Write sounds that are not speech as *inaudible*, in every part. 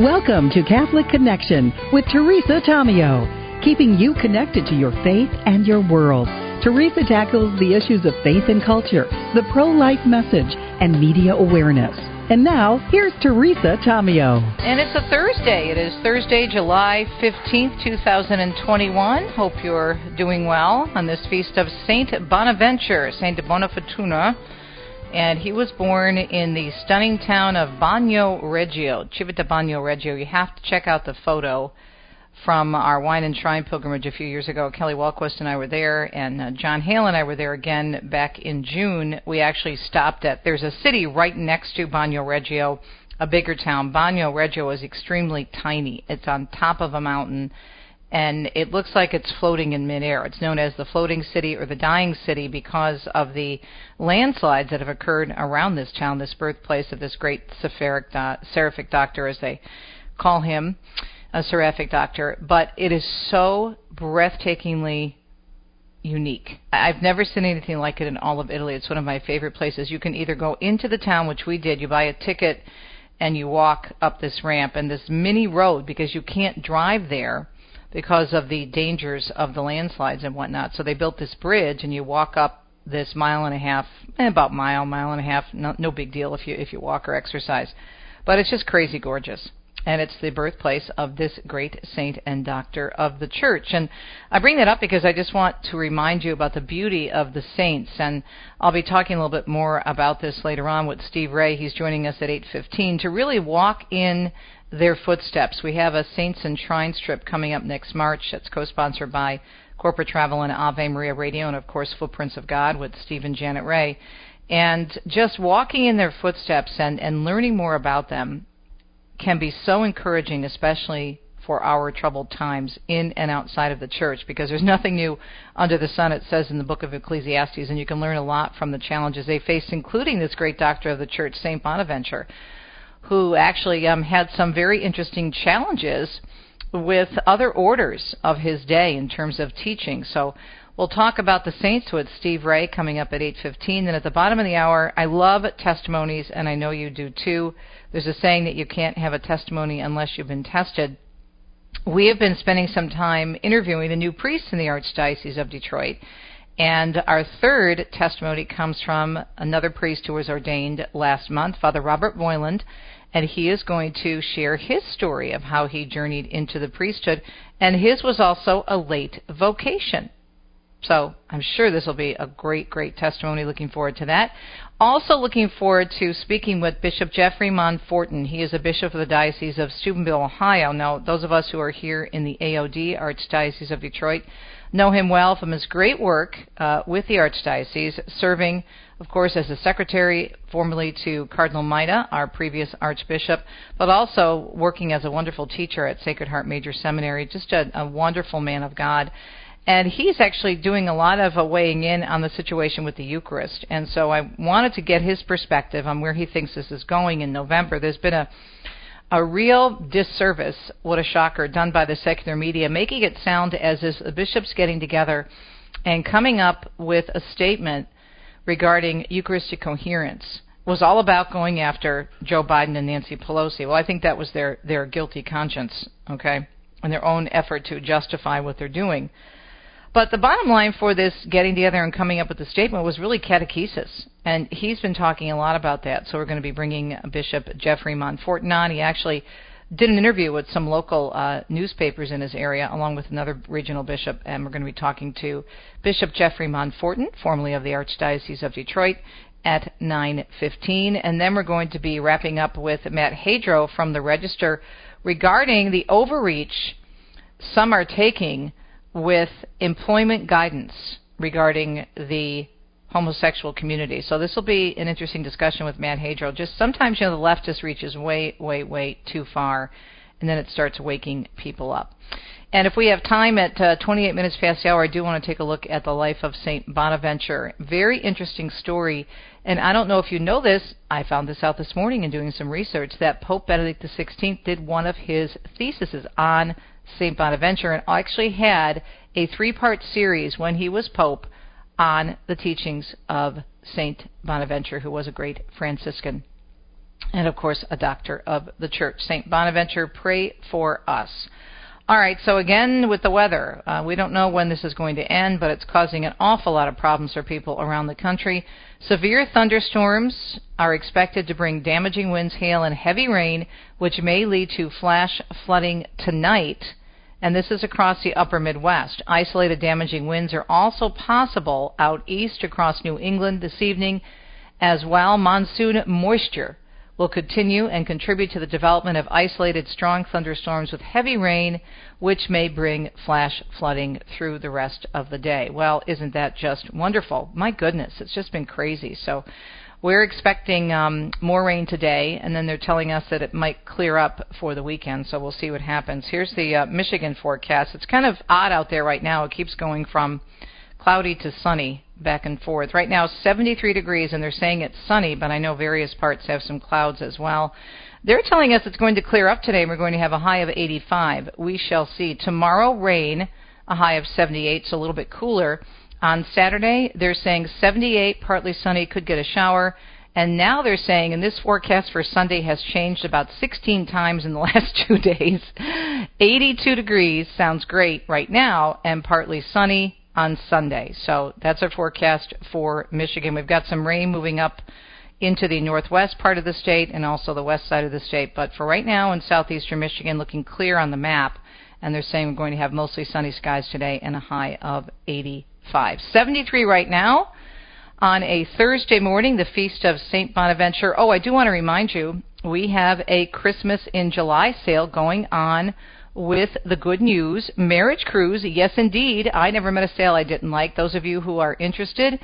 Welcome to Catholic Connection with Teresa Tomeo, keeping you connected to your faith and your world. Teresa tackles the issues of faith and culture, the pro life message, and media awareness. And now, here's Teresa Tomeo. And it's a Thursday. It is Thursday, July 15th, 2021. Hope you're doing well on this feast of Saint Bonaventure, Saint Bonafortuna. And he was born in the stunning town of Bagnoregio, Civita Bagnoregio. You have to check out the photo from our wine and shrine pilgrimage a few years ago. Kelly Wahlquist and I were there, and uh, John Hale and I were there again back in June. We actually stopped at there's a city right next to Bagnoregio, a bigger town. Bagnoregio is extremely tiny. It's on top of a mountain. And it looks like it's floating in midair. It's known as the floating city or the dying city because of the landslides that have occurred around this town, this birthplace of this great seraphic, do- seraphic doctor, as they call him a seraphic doctor, but it is so breathtakingly unique. I've never seen anything like it in all of Italy. It's one of my favorite places. You can either go into the town, which we did, you buy a ticket and you walk up this ramp and this mini road because you can't drive there because of the dangers of the landslides and whatnot. So they built this bridge and you walk up this mile and a half, eh, about mile, mile and a half. No, no big deal if you if you walk or exercise, but it's just crazy gorgeous and it's the birthplace of this great saint and doctor of the church. And I bring that up because I just want to remind you about the beauty of the saints, and I'll be talking a little bit more about this later on with Steve Ray. He's joining us at 8:15 to really walk in their footsteps. We have a Saints and Shrines trip coming up next March. That's co-sponsored by Corporate Travel and Ave Maria Radio, and of course Footprints of God with Steve and Janet Ray. And just walking in their footsteps and, and learning more about them can be so encouraging, especially for our troubled times in and outside of the church, because there's nothing new under the sun, it says in the book of Ecclesiastes, and you can learn a lot from the challenges they faced, including this great doctor of the church, St. Bonaventure, who actually um, had some very interesting challenges with other orders of his day in terms of teaching. So We'll talk about the saints with Steve Ray coming up at 8:15. Then at the bottom of the hour, I love testimonies, and I know you do too. There's a saying that you can't have a testimony unless you've been tested. We have been spending some time interviewing the new priests in the Archdiocese of Detroit. And our third testimony comes from another priest who was ordained last month, Father Robert Boyland, and he is going to share his story of how he journeyed into the priesthood. And his was also a late vocation. So I'm sure this will be a great, great testimony. Looking forward to that. Also looking forward to speaking with Bishop Jeffrey Monforton. He is a bishop of the Diocese of Steubenville, Ohio. Now, those of us who are here in the AOD, Archdiocese of Detroit, know him well from his great work uh, with the Archdiocese, serving, of course, as a secretary formerly to Cardinal Maida, our previous Archbishop, but also working as a wonderful teacher at Sacred Heart Major Seminary. Just a, a wonderful man of God and he's actually doing a lot of uh, weighing in on the situation with the Eucharist. And so I wanted to get his perspective on where he thinks this is going in November. There's been a a real disservice, what a shocker, done by the secular media, making it sound as if the bishops getting together and coming up with a statement regarding Eucharistic coherence was all about going after Joe Biden and Nancy Pelosi. Well, I think that was their their guilty conscience, okay, and their own effort to justify what they're doing. But the bottom line for this getting together and coming up with the statement was really catechesis. And he's been talking a lot about that. So we're going to be bringing Bishop Jeffrey Monforton on. He actually did an interview with some local uh, newspapers in his area, along with another regional bishop, and we're going to be talking to Bishop Jeffrey Monforton, formerly of the Archdiocese of Detroit, at 9:15, and then we're going to be wrapping up with Matt Hadro from the Register regarding the overreach some are taking with employment guidance regarding the homosexual community. So this will be an interesting discussion with Matt Hadro. Just sometimes you know the leftist reaches way, way, way too far, and then it starts waking people up. And if we have time at uh, 28 minutes past the hour, I do want to take a look at the life of Saint Bonaventure. Very interesting story. And I don't know if you know this. I found this out this morning in doing some research that Pope Benedict XVI did one of his theses on St. Bonaventure and actually had a three part series when he was Pope on the teachings of St. Bonaventure, who was a great Franciscan. and of course, a doctor of the church. St. Bonaventure, pray for us. All right, so again with the weather, uh, we don't know when this is going to end, but it's causing an awful lot of problems for people around the country. Severe thunderstorms are expected to bring damaging winds, hail, and heavy rain, which may lead to flash flooding tonight. And this is across the upper Midwest. Isolated damaging winds are also possible out east across New England this evening as well. Monsoon moisture will continue and contribute to the development of isolated strong thunderstorms with heavy rain, which may bring flash flooding through the rest of the day. Well, isn't that just wonderful? My goodness, it's just been crazy. So, we're expecting um, more rain today, and then they're telling us that it might clear up for the weekend, so we'll see what happens. Here's the uh, Michigan forecast. It's kind of odd out there right now. It keeps going from cloudy to sunny back and forth. Right now, 73 degrees, and they're saying it's sunny, but I know various parts have some clouds as well. They're telling us it's going to clear up today, and we're going to have a high of 85. We shall see. Tomorrow, rain, a high of 78, so a little bit cooler. On Saturday, they're saying 78, partly sunny, could get a shower. And now they're saying, and this forecast for Sunday has changed about 16 times in the *laughs* last two days. 82 degrees sounds great right now, and partly sunny on Sunday. So that's our forecast for Michigan. We've got some rain moving up into the northwest part of the state and also the west side of the state. But for right now in southeastern Michigan, looking clear on the map, and they're saying we're going to have mostly sunny skies today and a high of 85. 73 right now on a Thursday morning, the feast of St. Bonaventure. Oh, I do want to remind you, we have a Christmas in July sale going on with the good news marriage cruise. Yes, indeed. I never met a sale I didn't like. Those of you who are interested,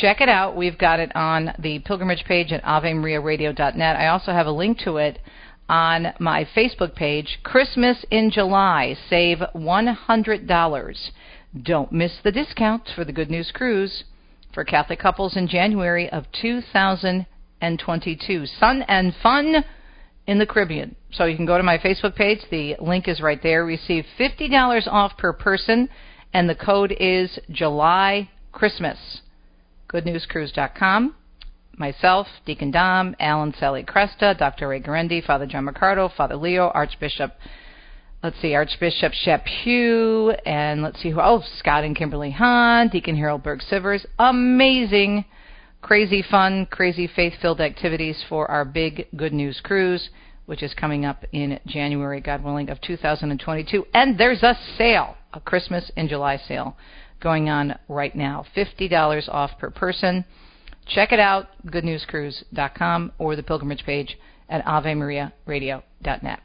check it out. We've got it on the pilgrimage page at avemariaradio.net. I also have a link to it on my Facebook page. Christmas in July. Save $100. Don't miss the discount for the Good News Cruise for Catholic couples in January of 2022. Sun and fun in the Caribbean. So you can go to my Facebook page. The link is right there. Receive $50 off per person, and the code is July Christmas. GoodNewsCruise.com. Myself, Deacon Dom, Al and Sally Kresta, Dr. Ray Guarendi, Father John Riccardo, Father Leo, Archbishop, let's see, Archbishop Chaput, and let's see who, oh, Scott and Kimberly Hahn, Deacon Harold Berg Sivers. Amazing crazy fun, crazy faith filled activities for our big Good News Cruise, which is coming up in January, God willing, of 2022. And there's a sale, a Christmas in July sale going on right now. $50 off per person. Check it out, goodnewscruise.com or the pilgrimage page at avemariaradio.net.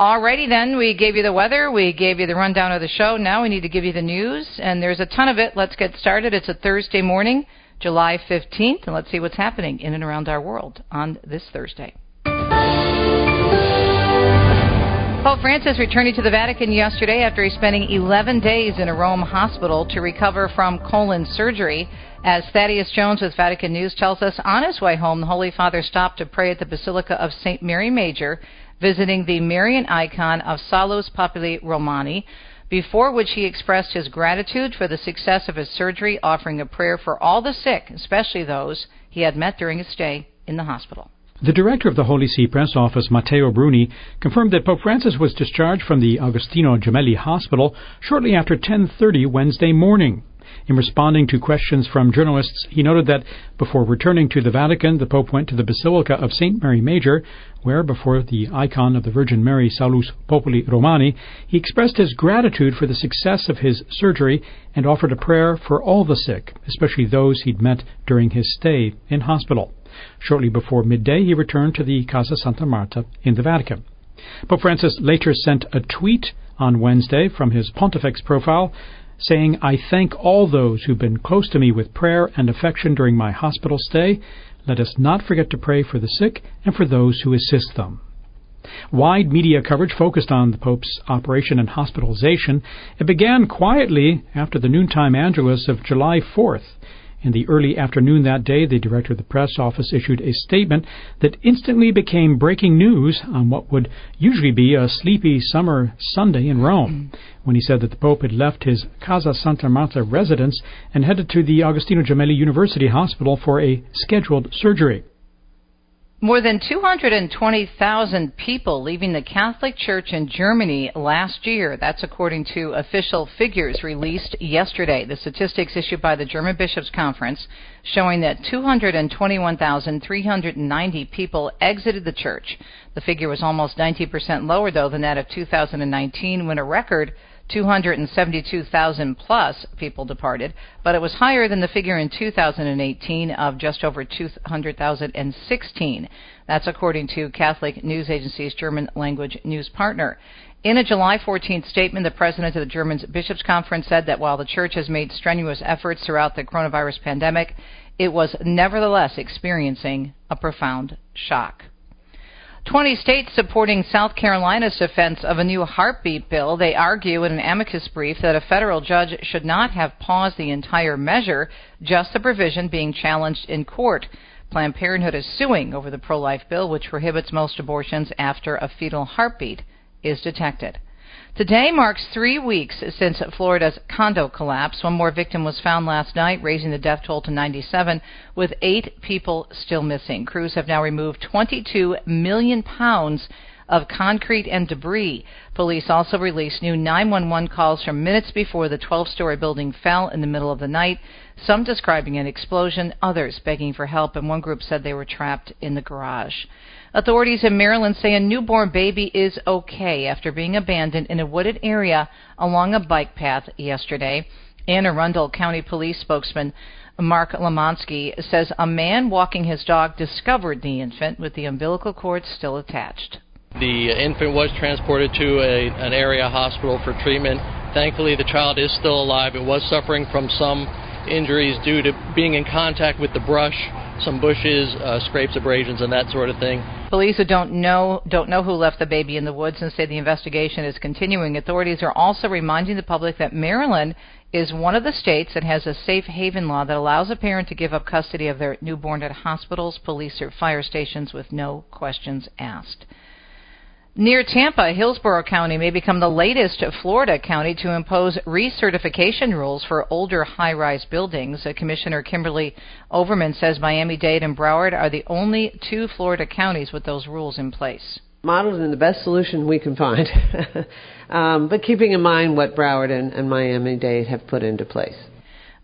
Alrighty then, we gave you the weather, we gave you the rundown of the show. Now we need to give you the news, and there's a ton of it. Let's get started. It's a Thursday morning. July 15th, and let's see what's happening in and around our world on this Thursday. Pope Francis returning to the Vatican yesterday after spending 11 days in a Rome hospital to recover from colon surgery. As Thaddeus Jones with Vatican News tells us, on his way home, the Holy Father stopped to pray at the Basilica of St. Mary Major, visiting the Marian icon of Salus Populi Romani, before which he expressed his gratitude for the success of his surgery, offering a prayer for all the sick, especially those he had met during his stay in the hospital. The director of the Holy See Press Office, Matteo Bruni, confirmed that Pope Francis was discharged from the Agostino Gemelli Hospital shortly after 10:30 Wednesday morning. In responding to questions from journalists, he noted that before returning to the Vatican, the Pope went to the Basilica of St. Mary Major, where, before the icon of the Virgin Mary Salus Populi Romani, he expressed his gratitude for the success of his surgery and offered a prayer for all the sick, especially those he'd met during his stay in hospital. Shortly before midday, he returned to the Casa Santa Marta in the Vatican. Pope Francis later sent a tweet on Wednesday from his Pontifex profile saying, I thank all those who've been close to me with prayer and affection during my hospital stay. Let us not forget to pray for the sick and for those who assist them. Wide media coverage focused on the Pope's operation and hospitalization. It began quietly after the noontime Angelus of July 4th. In the early afternoon that day, the director of the press office issued a statement that instantly became breaking news on what would usually be a sleepy summer Sunday in Rome, when he said that the Pope had left his Casa Santa Marta residence and headed to the Agostino Gemelli University Hospital for a scheduled surgery. More than 220,000 people leaving the Catholic Church in Germany last year. That's according to official figures released yesterday. The statistics issued by the German Bishops' Conference showing that 221,390 people exited the church. The figure was almost 90% lower, though, than that of 2019, when a record 272,000 plus people departed, but it was higher than the figure in 2018 of just over 200,016. That's according to Catholic News Agency's German language news partner. In a July 14th statement, the president of the German Bishops' Conference said that while the church has made strenuous efforts throughout the coronavirus pandemic, it was nevertheless experiencing a profound shock. 20 states supporting South Carolina's defense of a new heartbeat bill. They argue in an amicus brief that a federal judge should not have paused the entire measure, just the provision being challenged in court. Planned Parenthood is suing over the pro life bill, which prohibits most abortions after a fetal heartbeat is detected. Today marks three weeks since Florida's condo collapse. One more victim was found last night, raising the death toll to 97, with eight people still missing. Crews have now removed 22 million pounds of concrete and debris. Police also released new 911 calls from minutes before the 12 story building fell in the middle of the night, some describing an explosion, others begging for help, and one group said they were trapped in the garage. Authorities in Maryland say a newborn baby is okay after being abandoned in a wooded area along a bike path yesterday. Anne Arundel County Police spokesman Mark Lamonsky says a man walking his dog discovered the infant with the umbilical cord still attached. The infant was transported to a, an area hospital for treatment. Thankfully, the child is still alive. It was suffering from some injuries due to being in contact with the brush, some bushes, uh, scrapes, abrasions, and that sort of thing. Police who don't know don't know who left the baby in the woods and say the investigation is continuing. Authorities are also reminding the public that Maryland is one of the states that has a safe haven law that allows a parent to give up custody of their newborn at hospitals, police, or fire stations with no questions asked. Near Tampa, Hillsborough County may become the latest Florida county to impose recertification rules for older high rise buildings. Uh, Commissioner Kimberly Overman says Miami Dade and Broward are the only two Florida counties with those rules in place. Modeled in the best solution we can find, *laughs* um, but keeping in mind what Broward and, and Miami Dade have put into place.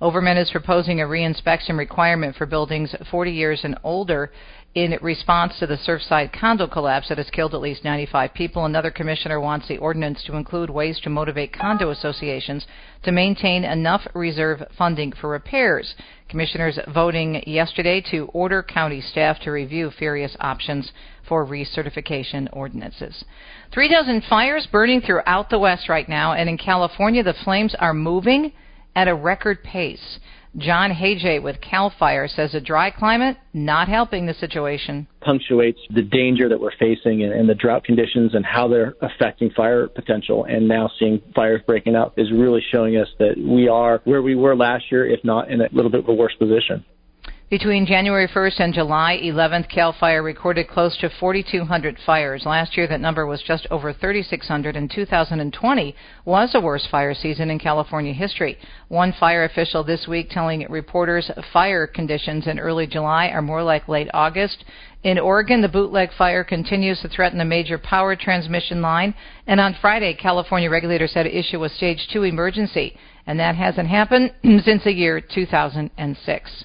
Overman is proposing a reinspection requirement for buildings 40 years and older in response to the Surfside condo collapse that has killed at least 95 people. Another commissioner wants the ordinance to include ways to motivate condo associations to maintain enough reserve funding for repairs. Commissioners voting yesterday to order county staff to review various options for recertification ordinances. Three dozen fires burning throughout the West right now, and in California, the flames are moving at a record pace. Jon Heggie with CAL FIRE says a dry climate not helping the situation. Punctuates the danger that we're facing and, and the drought conditions and how they're affecting fire potential. And now seeing fires breaking out is really showing us that we are where we were last year, if not in a little bit of a worse position. Between January 1st and July 11th, CAL FIRE recorded close to 4,200 fires. Last year, that number was just over 3,600, and 2020 was the worst fire season in California history. One fire official this week telling reporters fire conditions in early July are more like late August. In Oregon, the bootleg fire continues to threaten a major power transmission line, and on Friday, California regulators had to issue a stage 2 emergency, and that hasn't happened *clears throat* since the year 2006.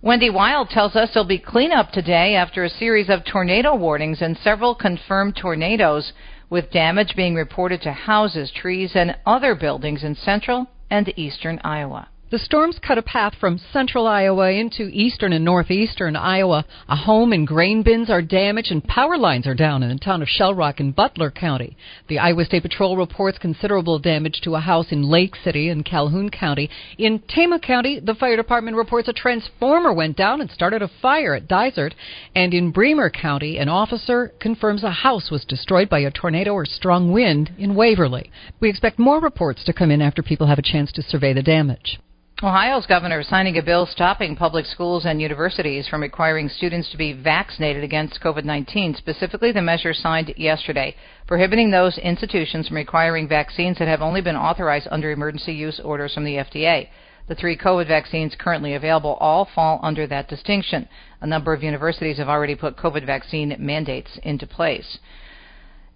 Wendy Wild tells us there'll be cleanup today after a series of tornado warnings and several confirmed tornadoes, with damage being reported to houses, trees, and other buildings in central and eastern Iowa. The storms cut a path from central Iowa into eastern and northeastern Iowa. A home and grain bins are damaged and power lines are down in the town of Shell Rock in Butler County. The Iowa State Patrol reports considerable damage to a house in Lake City in Calhoun County. In Tama County, the fire department reports a transformer went down and started a fire at Dysart. And in Bremer County, an officer confirms a house was destroyed by a tornado or strong wind in Waverly. We expect more reports to come in after people have a chance to survey the damage. Ohio's governor is signing a bill stopping public schools and universities from requiring students to be vaccinated against COVID 19, specifically the measure signed yesterday, prohibiting those institutions from requiring vaccines that have only been authorized under emergency use orders from the FDA. The three COVID vaccines currently available all fall under that distinction. A number of universities have already put COVID vaccine mandates into place.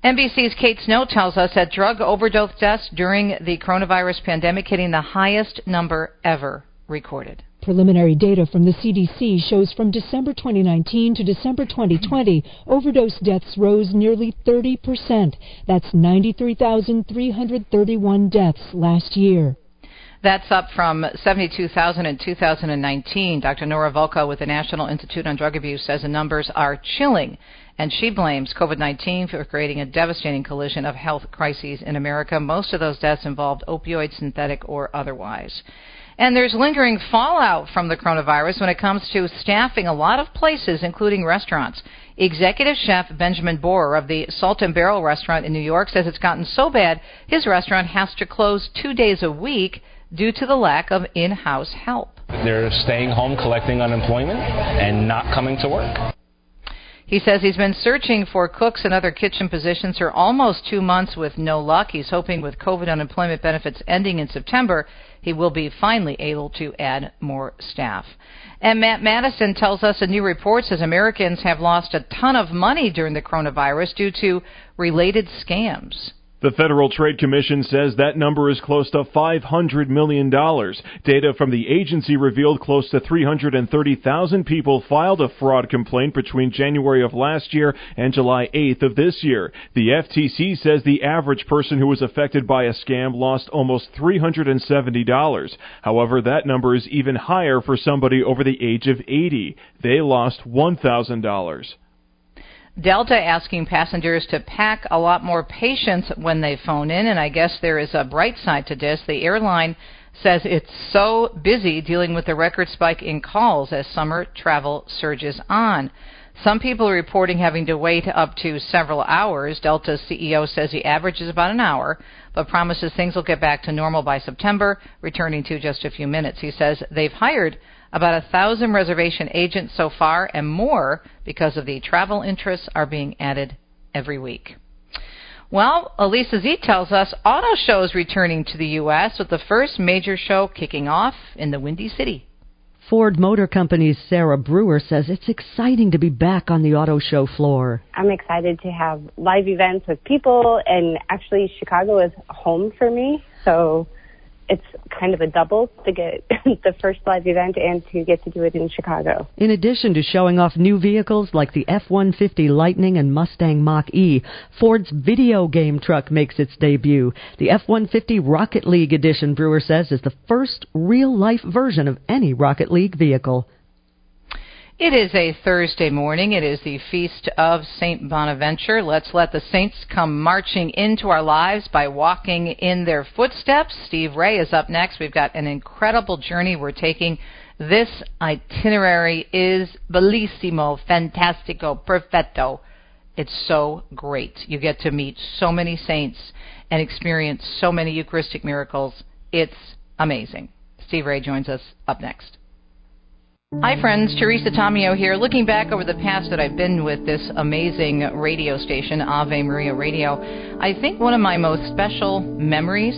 NBC's Kate Snow tells us that drug overdose deaths during the coronavirus pandemic hitting the highest number ever recorded. Preliminary data from the CDC shows from December 2019 to December 2020, overdose deaths rose nearly 30%. That's 93,331 deaths last year. That's up from 72,000 in 2019. Dr. Nora Volkow with the National Institute on Drug Abuse says the numbers are chilling, and she blames COVID 19 for creating a devastating collision of health crises in America. Most of those deaths involved opioid, synthetic, or otherwise. And there's lingering fallout from the coronavirus when it comes to staffing a lot of places, including restaurants. Executive chef Benjamin Borer of the Salt and Barrel restaurant in New York says it's gotten so bad his restaurant has to close two days a week due to the lack of in house help. They're staying home collecting unemployment and not coming to work. He says he's been searching for cooks and other kitchen positions for almost two months with no luck. He's hoping with COVID unemployment benefits ending in September, he will be finally able to add more staff. And Matt Madison tells us a new report says Americans have lost a ton of money during the coronavirus due to related scams. The Federal Trade Commission says that number is close to $500 million. Data from the agency revealed close to 330,000 people filed a fraud complaint between January of last year and July 8th of this year. The FTC says the average person who was affected by a scam lost almost $370. However, that number is even higher for somebody over the age of 80. They lost $1,000. Delta asking passengers to pack a lot more patience when they phone in, and I guess there is a bright side to this. The airline says it's so busy dealing with the record spike in calls as summer travel surges on. Some people are reporting having to wait up to several hours. Delta's CEO says the average is about an hour, but promises things will get back to normal by September, returning to just a few minutes. He says they've hired about a thousand reservation agents so far, and more because of the travel interests are being added every week. Well, Elisa Z tells us auto shows returning to the U.S. with the first major show kicking off in the Windy City. Ford Motor Company's Sarah Brewer says it's exciting to be back on the auto show floor. I'm excited to have live events with people, and actually, Chicago is home for me, so it's kind of a double to get *laughs* the first live event and to get to do it in Chicago. In addition to showing off new vehicles like the F-150 Lightning and Mustang Mach-E, Ford's video game truck makes its debut. The F-150 Rocket League edition, Brewer says, is the first real-life version of any Rocket League vehicle. It is a Thursday morning. It is the feast of St. Bonaventure. Let's let the saints come marching into our lives by walking in their footsteps. Steve Ray is up next. We've got an incredible journey we're taking. This itinerary is bellissimo, fantastico, perfetto. It's so great. You get to meet so many saints and experience so many Eucharistic miracles. It's amazing. Steve Ray joins us up next. Hi, friends. Teresa Tomeo here. Looking back over the past that I've been with this amazing radio station, Ave Maria Radio, I think one of my most special memories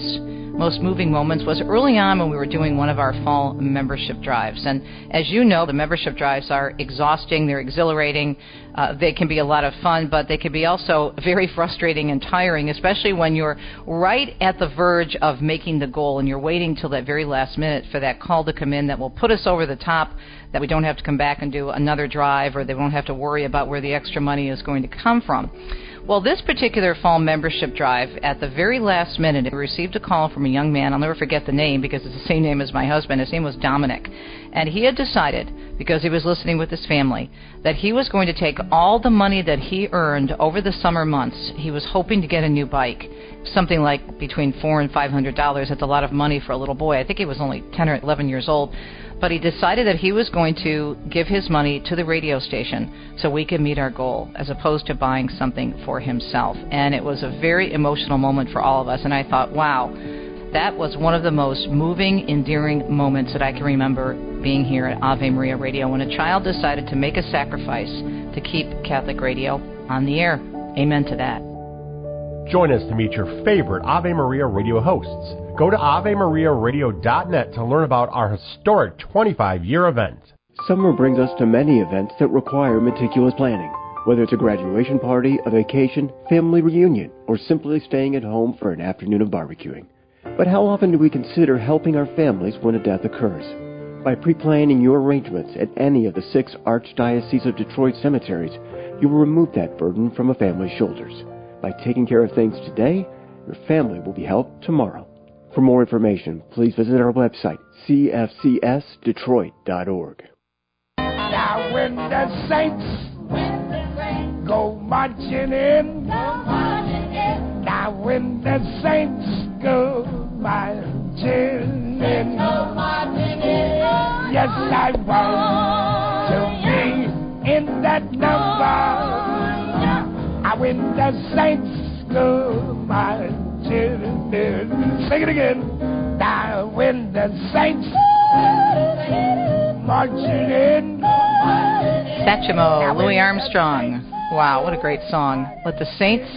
most moving moments was early on when we were doing one of our fall membership drives. And as you know, the membership drives are exhausting, they're exhilarating, uh, they can be a lot of fun, but they can be also very frustrating and tiring, especially when you're right at the verge of making the goal and you're waiting till that very last minute for that call to come in that will put us over the top, that we don't have to come back and do another drive or they won't have to worry about where the extra money is going to come from. Well, this particular fall membership drive, at the very last minute, received a call from a young man. I'll never forget the name because it's the same name as my husband. His name was Dominic. And he had decided, because he was listening with his family, that he was going to take all the money that he earned over the summer months. He was hoping to get a new bike, something like between four and five hundred dollars. That's a lot of money for a little boy. I think he was only ten or eleven years old but he decided that he was going to give his money to the radio station so we could meet our goal as opposed to buying something for himself. And it was a very emotional moment for all of us. And I thought, wow, that was one of the most moving, endearing moments that I can remember being here at Ave Maria Radio when a child decided to make a sacrifice to keep Catholic radio on the air. Amen to that. Join us to meet your favorite Ave Maria radio hosts. Go to AveMariaRadio.net to learn about our historic 25 year event. Summer brings us to many events that require meticulous planning. Whether it's a graduation party, a vacation, family reunion, or simply staying at home for an afternoon of barbecuing. But how often do we consider helping our families when a death occurs? By pre planning your arrangements at any of the six Archdiocese of Detroit cemeteries, you will remove that burden from a family's shoulders. By taking care of things today, your family will be helped tomorrow. For more information, please visit our website, cfcsdetroit.org. Now when the saints, go marching in, now when the saints go marching in, yes I want to be in that number. Now when the saints go marching in, sing it again. Now when the saints marching in. Satchmo, Louis Armstrong. Wow, what a great song. Let the saints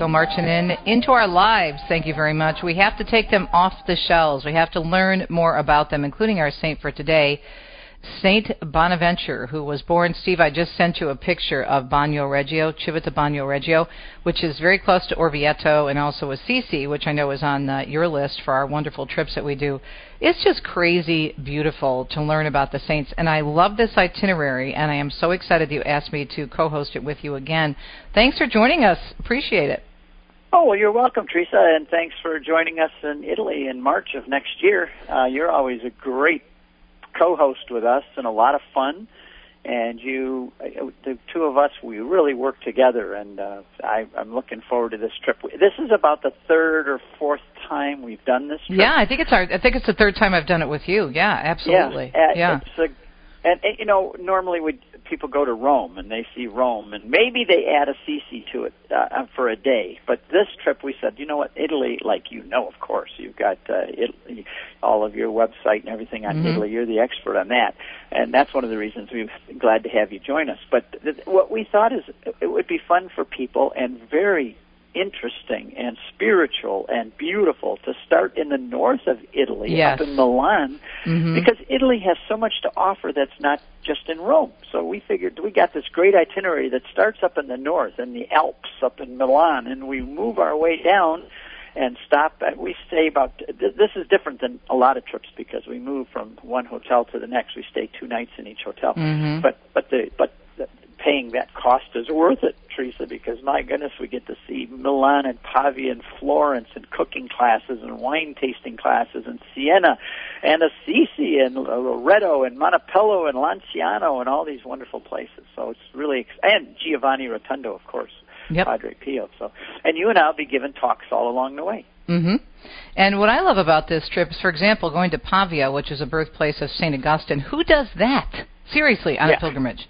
go marching in into our lives. Thank you very much. We have to take them off the shelves. We have to learn more about them, including our saint for today. Saint Bonaventure, who was born, Steve, I just sent you a picture of Bagnoregio, Civita Bagnoregio, which is very close to Orvieto and also Assisi, which I know is on uh, your list for our wonderful trips that we do. It's just crazy beautiful to learn about the saints, and I love this itinerary, and I am so excited that you asked me to co-host it with you again. Thanks for joining us. Appreciate it. Oh, well, you're welcome, Teresa, and thanks for joining us in Italy in March of next year. Uh, you're always a great co-host with us and a lot of fun. And you, the two of us, we really work together, and uh, I, I'm looking forward to this trip. This is about the third or fourth time we've done this. Trip. Yeah, I think it's our. I think it's the third time I've done it with you. Yeah, absolutely. Yeah, yeah. It's a, and, and you know, normally we people go to Rome and they see Rome, and maybe they add Assisi to it uh, for a day. But this trip, we said, you know what, Italy, like you know, of course, you've got uh, Italy, all of your website and everything on Mm-hmm. Italy. You're the expert on that, and that's one of the reasons we're glad to have you join us. But th- what we thought is it would be fun for people and very interesting and spiritual and beautiful to start in the north of Italy, Yes. up in Milan, Mhm. because Italy has so much to offer that's not just in Rome. So we figured we got this great itinerary that starts up in the north in the Alps up in Milan, and we move our way down and stop at we stay about this is different than a lot of trips because we move from one hotel to the next we stay two nights in each hotel Mhm. but but the but paying that cost is worth it Teresa because my goodness we get to see Milan and Pavia and Florence and cooking classes and wine tasting classes and Siena and Assisi and Loreto and Montepello and Lanciano and all these wonderful places so it's really ex- and Giovanni Rotondo, of course Yep. Padre Pio so and you and I'll be giving talks all along the way hmm And what I love about this trip is, for example, going to Pavia, which is a birthplace of Saint Augustine. Who does that? Seriously, on Yeah. a pilgrimage.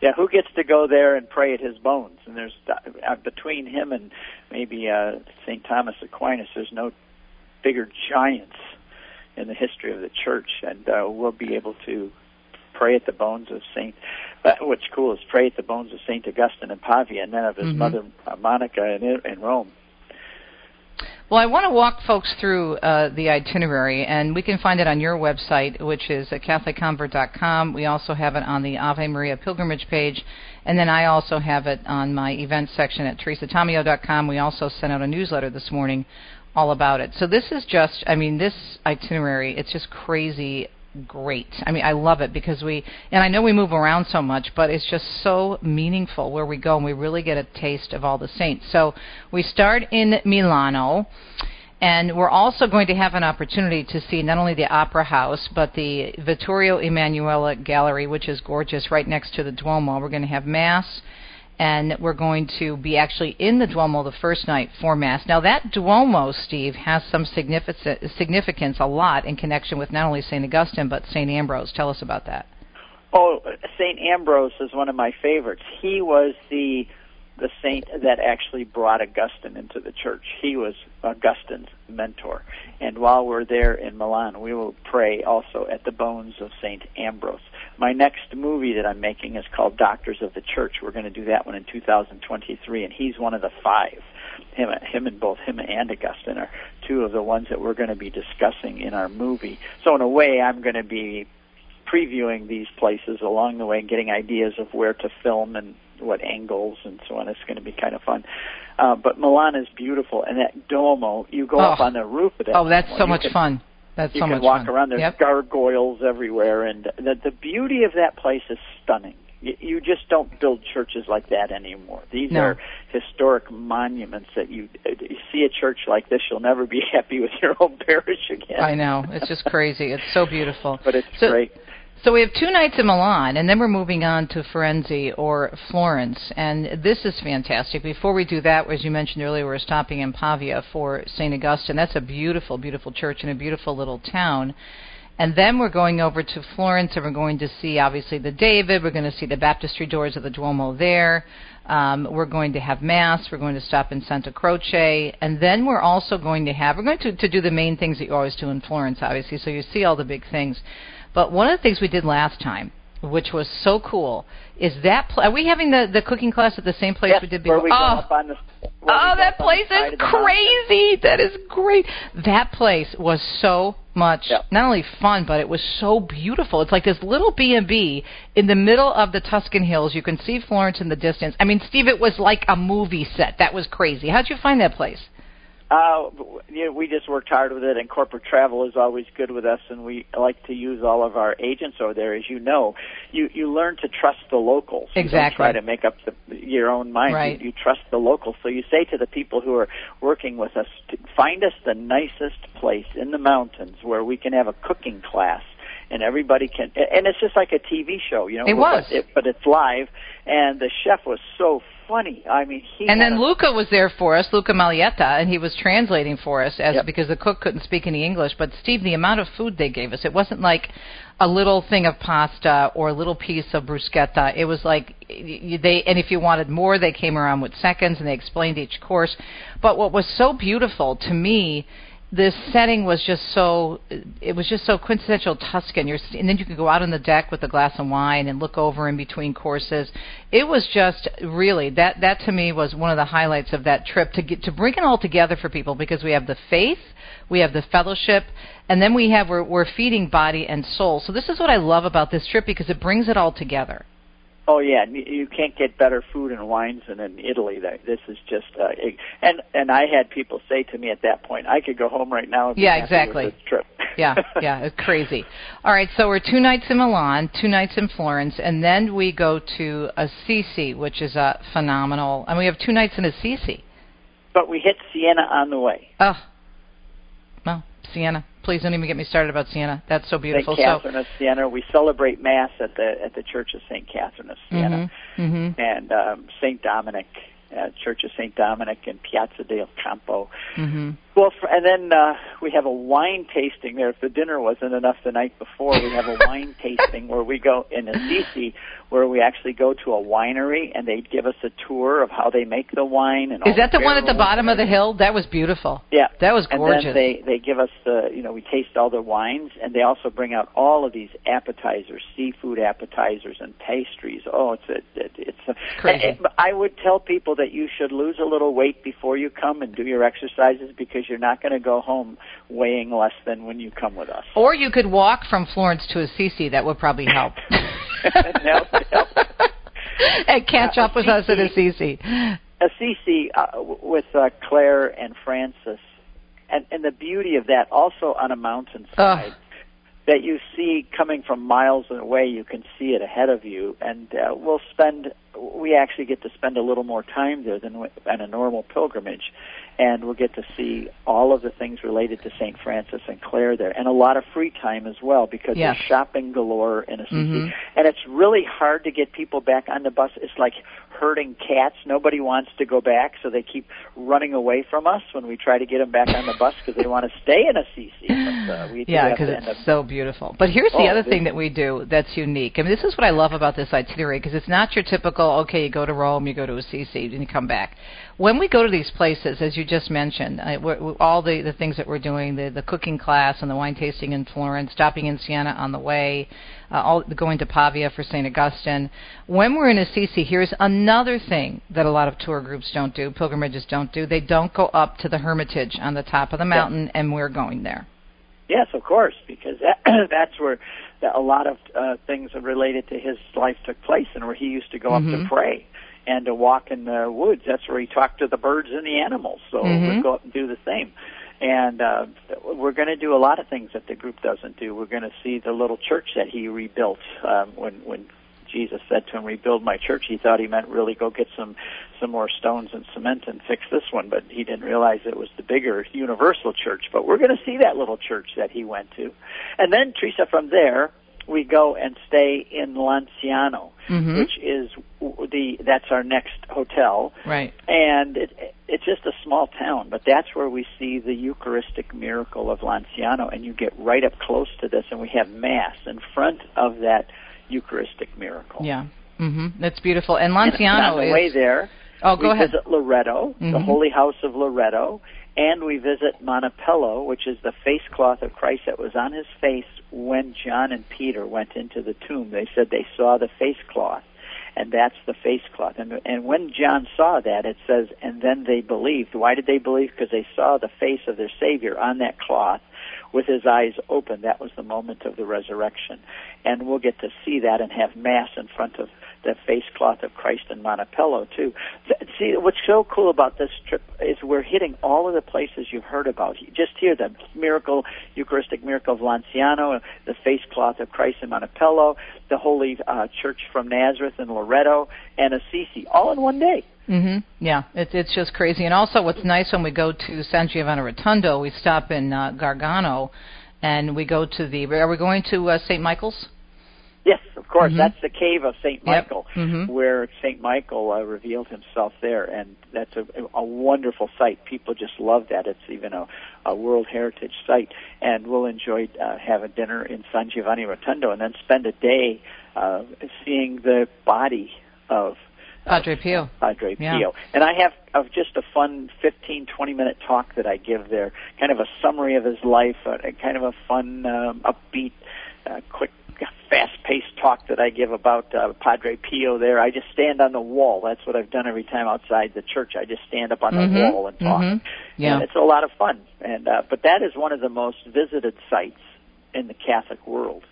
Yeah, who gets to go there and pray at his bones? And there's uh, between him and maybe uh, St. Thomas Aquinas, there's no bigger giants in the history of the church, and uh, we'll be able to pray at the bones of Saint. Uh, what's cool is pray at the bones of Saint Augustine in Pavia, and then of his Mhm. mother uh, Monica in, in Rome. Well, I want to walk folks through uh, the itinerary, and we can find it on your website, which is at CatholicConvert.com. We also have it on the Ave Maria pilgrimage page, and then I also have it on my events section at teresatomeo.com. We also sent out a newsletter this morning all about it. So this is just, I mean, this itinerary, it's just crazy great. I mean, I love it because we, and I know we move around so much, but it's just so meaningful where we go and we really get a taste of all the saints. So we start in Milano. And we're also going to have an opportunity to see not only the Opera House, but the Vittorio Emanuele Gallery, which is gorgeous, right next to the Duomo. We're going to have Mass, and we're going to be actually in the Duomo the first night for Mass. Now, that Duomo, Steve, has some significance, a lot in connection with not only St. Augustine, but St. Ambrose. Tell us about that. Oh, Saint Ambrose is one of my favorites. He was the the saint that actually brought Augustine into the church. He was Augustine's mentor. And while we're there in Milan, we will pray also at the bones of Saint Ambrose. My next movie that I'm making is called Doctors of the Church. We're going to do that one in 2023, and he's one of the five. Him, him, and both him and Augustine are two of the ones that we're going to be discussing in our movie. So in a way, I'm going to be previewing these places along the way and getting ideas of where to film and what angles and so on. It's going to be kind of fun. Uh, but Milan is beautiful, and that Duomo, you go oh. up on the roof of that. Oh, that's Duomo, so much can, fun. That's you so can walk fun. around. There's yep. gargoyles everywhere, and the the beauty of that place is stunning. You, you just don't build churches like that anymore. These No. are historic monuments that you, uh, you see a church like this, you'll never be *laughs* happy with your own parish again. I know. It's just crazy. It's so beautiful. *laughs* But it's So- great. So we have two nights in Milan, and then we're moving on to Firenze or Florence, and this is fantastic. Before we do that, as you mentioned earlier, we're stopping in Pavia for St. Augustine. That's a beautiful, beautiful church in a beautiful little town. And then we're going over to Florence, and we're going to see, obviously, the David. We're going to see the baptistry doors of the Duomo there. Um, we're going to have Mass. We're going to stop in Santa Croce. And then we're also going to have, we're going to, to do the main things that you always do in Florence, obviously, so you see all the big things. But one of the things we did last time, which was so cool, is that pl- are we having the, the cooking class at the same place we did before? we oh, the, oh, that place is crazy. That is great. That place was so much Yep. not only fun, but it was so beautiful. It's like this little B and B in the middle of the Tuscan hills. You can see Florence in the distance. I mean, Steve, it was like a movie set. That was crazy. How'd you find that place? Uh, you know, we just worked hard with it, and corporate travel is always good with us, and we like to use all of our agents over there. As you know, you you learn to trust the locals. You don't Exactly. try to make up the, your own mind. Right. You, you trust the locals. So you say to the people who are working with us, find us the nicest place in the mountains where we can have a cooking class. And everybody can, and it's just like a TV show, you know. It was. it, but it's live. And the chef was so funny. I mean, he and then a- Luca was there for us, Luca Malietta, and he was translating for us as Yep. because the cook couldn't speak any English. But Steve, the amount of food they gave us, it wasn't like a little thing of pasta or a little piece of bruschetta. It was like y- y- they and if you wanted more, they came around with seconds and they explained each course. But what was so beautiful to me this setting was just so it was just so quintessential Tuscan. You're, and then you could go out on the deck with a glass of wine and look over in between courses. It was just really that that to me was one of the highlights of that trip to get to bring it all together for people because we have the faith, we have the fellowship, and then we have we're, we're feeding body and soul. So this is what I love about this trip because it brings it all together. Oh yeah, you- you can't get better food and wines than in Italy. This is just, uh, and and I had people say to me at that point, I could go home right now. And Yeah, exactly. Trip. *laughs* yeah, yeah, it's crazy. All right, so we're two nights in Milan, two nights in Florence, and then we go to Assisi, which is uh, phenomenal. And we have two nights in Assisi. But we hit Siena on the way. Oh, well, Siena. Please don't even get me started about Siena. That's so beautiful. St. Catherine of Siena. We celebrate Mass at the at the Church of St. Catherine of so, Siena hmm and um, St. Dominic, uh, Church of St. Dominic in Piazza del Campo. hmm Well, for, and then uh, we have a wine tasting there. If the dinner wasn't enough the night before, we have a *laughs* wine tasting where we go in Assisi, where we actually go to a winery and they give us a tour of how they make the wine. And all Is that the one at the bottom of the hill? That was beautiful. yeah, That was gorgeous. and then they they give us the you know we taste all the wines, and they also bring out all of these appetizers, seafood appetizers and pastries. Oh, it's a it, it's a, Crazy. and I would tell people that you should lose a little weight before you come and do your exercises because you're not going to go home weighing less than when you come with us. Or you could walk from Florence to Assisi. That would probably help. *laughs* No, no. *laughs* and catch Uh, up with us at Assisi. Assisi uh, with uh, Claire and Francis, and and the beauty of that also on a mountainside. that you see coming from miles away. You can see it ahead of you, and uh, we'll spend. We actually get to spend a little more time there than on a normal pilgrimage, and we'll get to see all of the things related to Saint Francis and Clare there, and a lot of free time as well because Yes. there's shopping galore in Assisi, Mhm. and it's really hard to get people back on the bus. It's like herding cats. Nobody wants to go back, so they keep running away from us when we try to get them back on the bus because they want to stay in Assisi. But, uh, we Yeah, because it's up so beautiful. But here's the Oh, other this- thing that we do that's unique. I mean, this is what I love about this itinerary because it's not your typical typical. Okay, you go to Rome, you go to Assisi, and you come back. When we go to these places, as you just mentioned, uh, we're, we're, all the the things that we're doing, the the cooking class and the wine tasting in Florence, stopping in Siena on the way, uh, all going to Pavia for St. Augustine. When we're in Assisi, here's another thing that a lot of tour groups don't do, pilgrimages don't do. They don't go up to the Hermitage on the top of the mountain, yeah. and we're going there. Yes, of course, because that, *clears throat* that's where a lot of uh, things related to his life took place, and where he used to go mm-hmm. up to mm-hmm. pray and to walk in the woods. That's where he talked to the birds and the animals. So mm-hmm. we'll go up and do the same. And uh, we're going to do a lot of things that the group doesn't do. We're going to see the little church that he rebuilt um, when when Jesus said to him, "Rebuild my church." He thought he meant really go get some some more stones and cement and fix this one, but he didn't realize it was the bigger universal church. But we're going to see that little church that he went to, and then Teresa from there we go and stay in Lanciano, mm-hmm. which is the that's our next hotel. Right. And it, it's just a small town, but that's where we see the Eucharistic miracle of Lanciano, and you get right up close to this, and we have Mass in front of that Eucharistic miracle. Yeah. Mm-hmm. That's beautiful. And Lanciano and on the is... way there. Oh, go we ahead. visit Loreto, mm-hmm. the Holy House of Loreto, and we visit Manoppello, which is the face cloth of Christ that was on his face when John and Peter went into the tomb. They said they saw the face cloth, and that's the face cloth. And, and when John saw that, it says, and then they believed. Why did they believe? Because they saw the face of their Savior on that cloth with his eyes open. That was the moment of the resurrection. And we'll get to see that and have Mass in front of the face cloth of Christ in Manoppello too. See, what's so cool about this trip is we're hitting all of the places you've heard about. Just here, the miracle, Eucharistic miracle of Lanciano, the face cloth of Christ in Manoppello, the Holy uh, Church from Nazareth in Loreto, and Assisi, all in one day. Mm-hmm. Yeah, it's it's just crazy. And also, what's nice when we go to San Giovanni Rotondo, we stop in uh, Gargano, and we go to the. Are we going to uh, St. Michael's? Yes, of course. Mm-hmm. That's the cave of Saint Michael, yep. mm-hmm. where Saint Michael uh, revealed himself there, and that's a, a wonderful site. People just love that. It's even a, a World Heritage site, and we'll enjoy uh, having dinner in San Giovanni Rotondo, and then spend a day uh, seeing the body of Padre Pio. Padre Pio. Yeah. And I have uh, just a fun 15, 20 minute talk that I give there, kind of a summary of his life, uh, kind of a fun, um, upbeat, uh, quick fast-paced talk that I give about uh, Padre Pio there. I just stand on the wall. That's what I've done every time outside the church. I just stand up on mm-hmm. the wall and talk. Mm-hmm. Yeah. And it's a lot of fun. And uh, but that is one of the most visited sites in the Catholic world.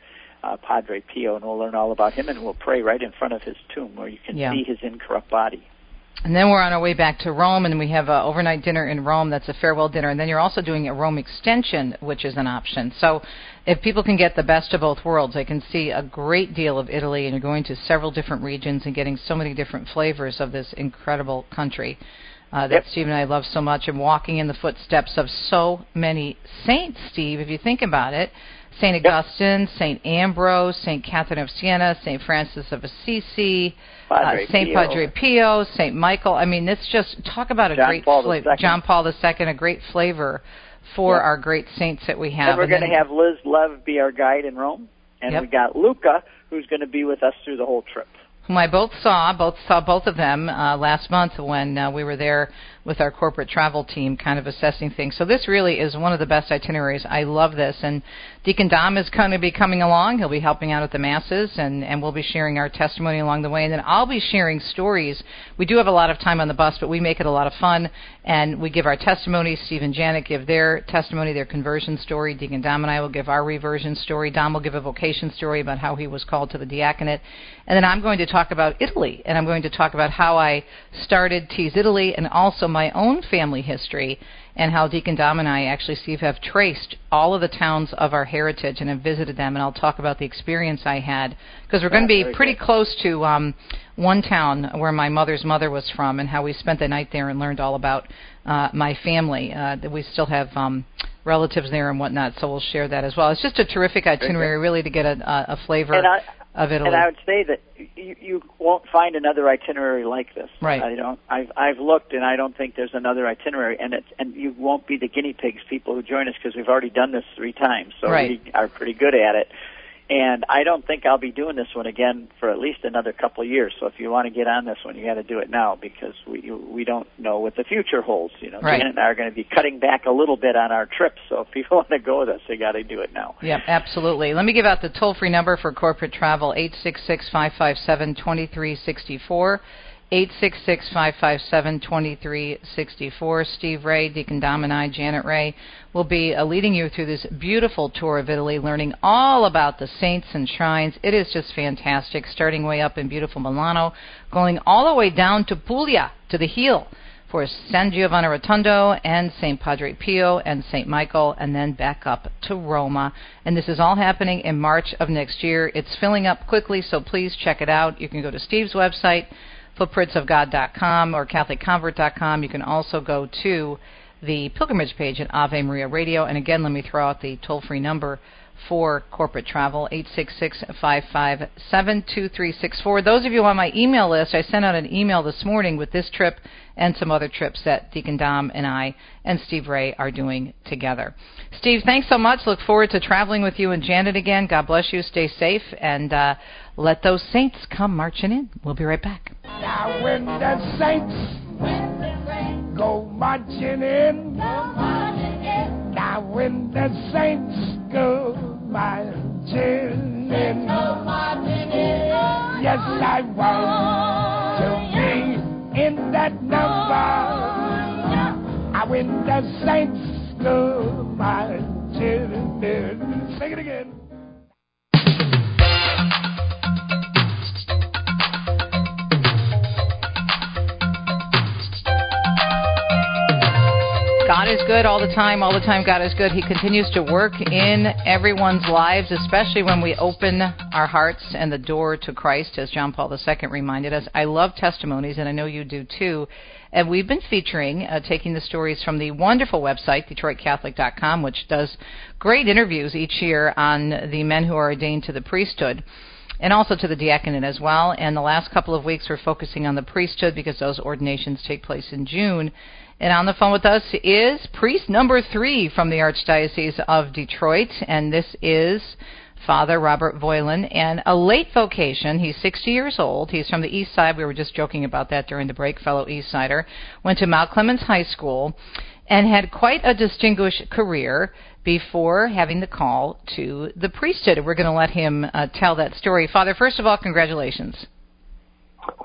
Uh, Padre Pio, and we'll learn all about him, and we'll pray right in front of his tomb, where you can yeah. see his incorrupt body. And then we're on our way back to Rome, and we have an overnight dinner in Rome. That's a farewell dinner. And then you're also doing a Rome extension, which is an option. So if people can get the best of both worlds, they can see a great deal of Italy, and you're going to several different regions and getting so many different flavors of this incredible country. Uh, that yep. Steve and I love so much, and walking in the footsteps of so many saints, Steve, if you think about it. St. Augustine, yep. St. Ambrose, St. Catherine of Siena, St. Francis of Assisi, uh, St. Padre Pio, St. Michael. I mean, this just talk about a John great flavor. John Paul II, a great flavor for yep. our great saints that we have. And we're going to have Liz Lev be our guide in Rome, and yep. we got Luca, who's going to be with us through the whole trip. Whom I both saw, both saw both of them uh, last month when uh, we were there with our corporate travel team, kind of assessing things. So this really is one of the best itineraries. I love this, and Deacon Dom is going to be coming along. He'll be helping out at the masses, and and we'll be sharing our testimony along the way. And then I'll be sharing stories. We do have a lot of time on the bus, but we make it a lot of fun, and we give our testimony. Steve and Janet give their testimony, their conversion story. Deacon Dom and I will give our reversion story. Dom will give a vocation story about how he was called to the diaconate, and then I'm going to talk about Italy, and I'm going to talk about how I started T's Italy, and also my own family history and how Deacon Dom and I actually, Steve, have traced all of the towns of our heritage and have visited them. And I'll talk about the experience I had because we're going to be pretty good. close to um, one town where my mother's mother was from and how we spent the night there and learned all about uh, my family. Uh, we still have um, relatives there and whatnot, so we'll share that as well. It's just a terrific itinerary, really, to get a, a flavor. I, of Italy. And I would say that you, you won't find another itinerary like this. Right. I don't. I've I've looked, and I don't think there's another itinerary, and it's and you won't be the guinea pigs, people who join us, because we've already done this three times, so right. we are pretty good at it. And I don't think I'll be doing this one again for at least another couple of years. So if you want to get on this one, you got to do it now because we we don't know what the future holds. You know, Right. Janet and I are going to be cutting back a little bit on our trips. So if people *laughs* want to go with us, they got to do it now. Yep, absolutely. Let me give out the toll free number for corporate travel eight six six five five seven twenty three sixty four. 866 557 2364. Steve Ray, Deacon Dom, and I, Janet Ray, will be uh, leading you through this beautiful tour of Italy, learning all about the saints and shrines. It is just fantastic, starting way up in beautiful Milano, going all the way down to Puglia, to the heel for San Giovanni Rotondo and St. Padre Pio and St. Michael, and then back up to Roma. And this is all happening in March of next year. It's filling up quickly, so please check it out. You can go to Steve's website, footprintsofgod.com or catholicconvert.com. You can also go to the pilgrimage page at Ave Maria Radio. And again, let me throw out the toll free number for corporate travel, 866-557-2364. Those of you on my email list, I sent out an email this morning with this trip and some other trips that Deacon Dom and I and Steve Ray are doing together. Steve, thanks so much. Look forward to traveling with you and Janet again. God bless you. Stay safe and uh, let those saints come marching in. We'll be right back. Now when the saints go marching in, now when the saints go marching in, yes I want to be in that number. I when the saints go marching in, sing it again. God is good all the time. All the time, God is good. He continues to work in everyone's lives, especially when we open our hearts and the door to Christ, as John Paul II reminded us. I love testimonies, and I know you do too. And we've been featuring, uh, taking the stories from the wonderful website, DetroitCatholic.com, which does great interviews each year on the men who are ordained to the priesthood and also to the diaconate as well. And the last couple of weeks we're focusing on the priesthood because those ordinations take place in June. And on the phone with us is priest number three from the Archdiocese of Detroit, and this is Father Robert Voilin, and a late vocation. He's 60 years old. He's from the East Side. We were just joking about that during the break, fellow East Sider. Went to Mount Clemens High School and had quite a distinguished career before having the call to the priesthood. We're going to let him uh, tell that story. Father, first of all, congratulations.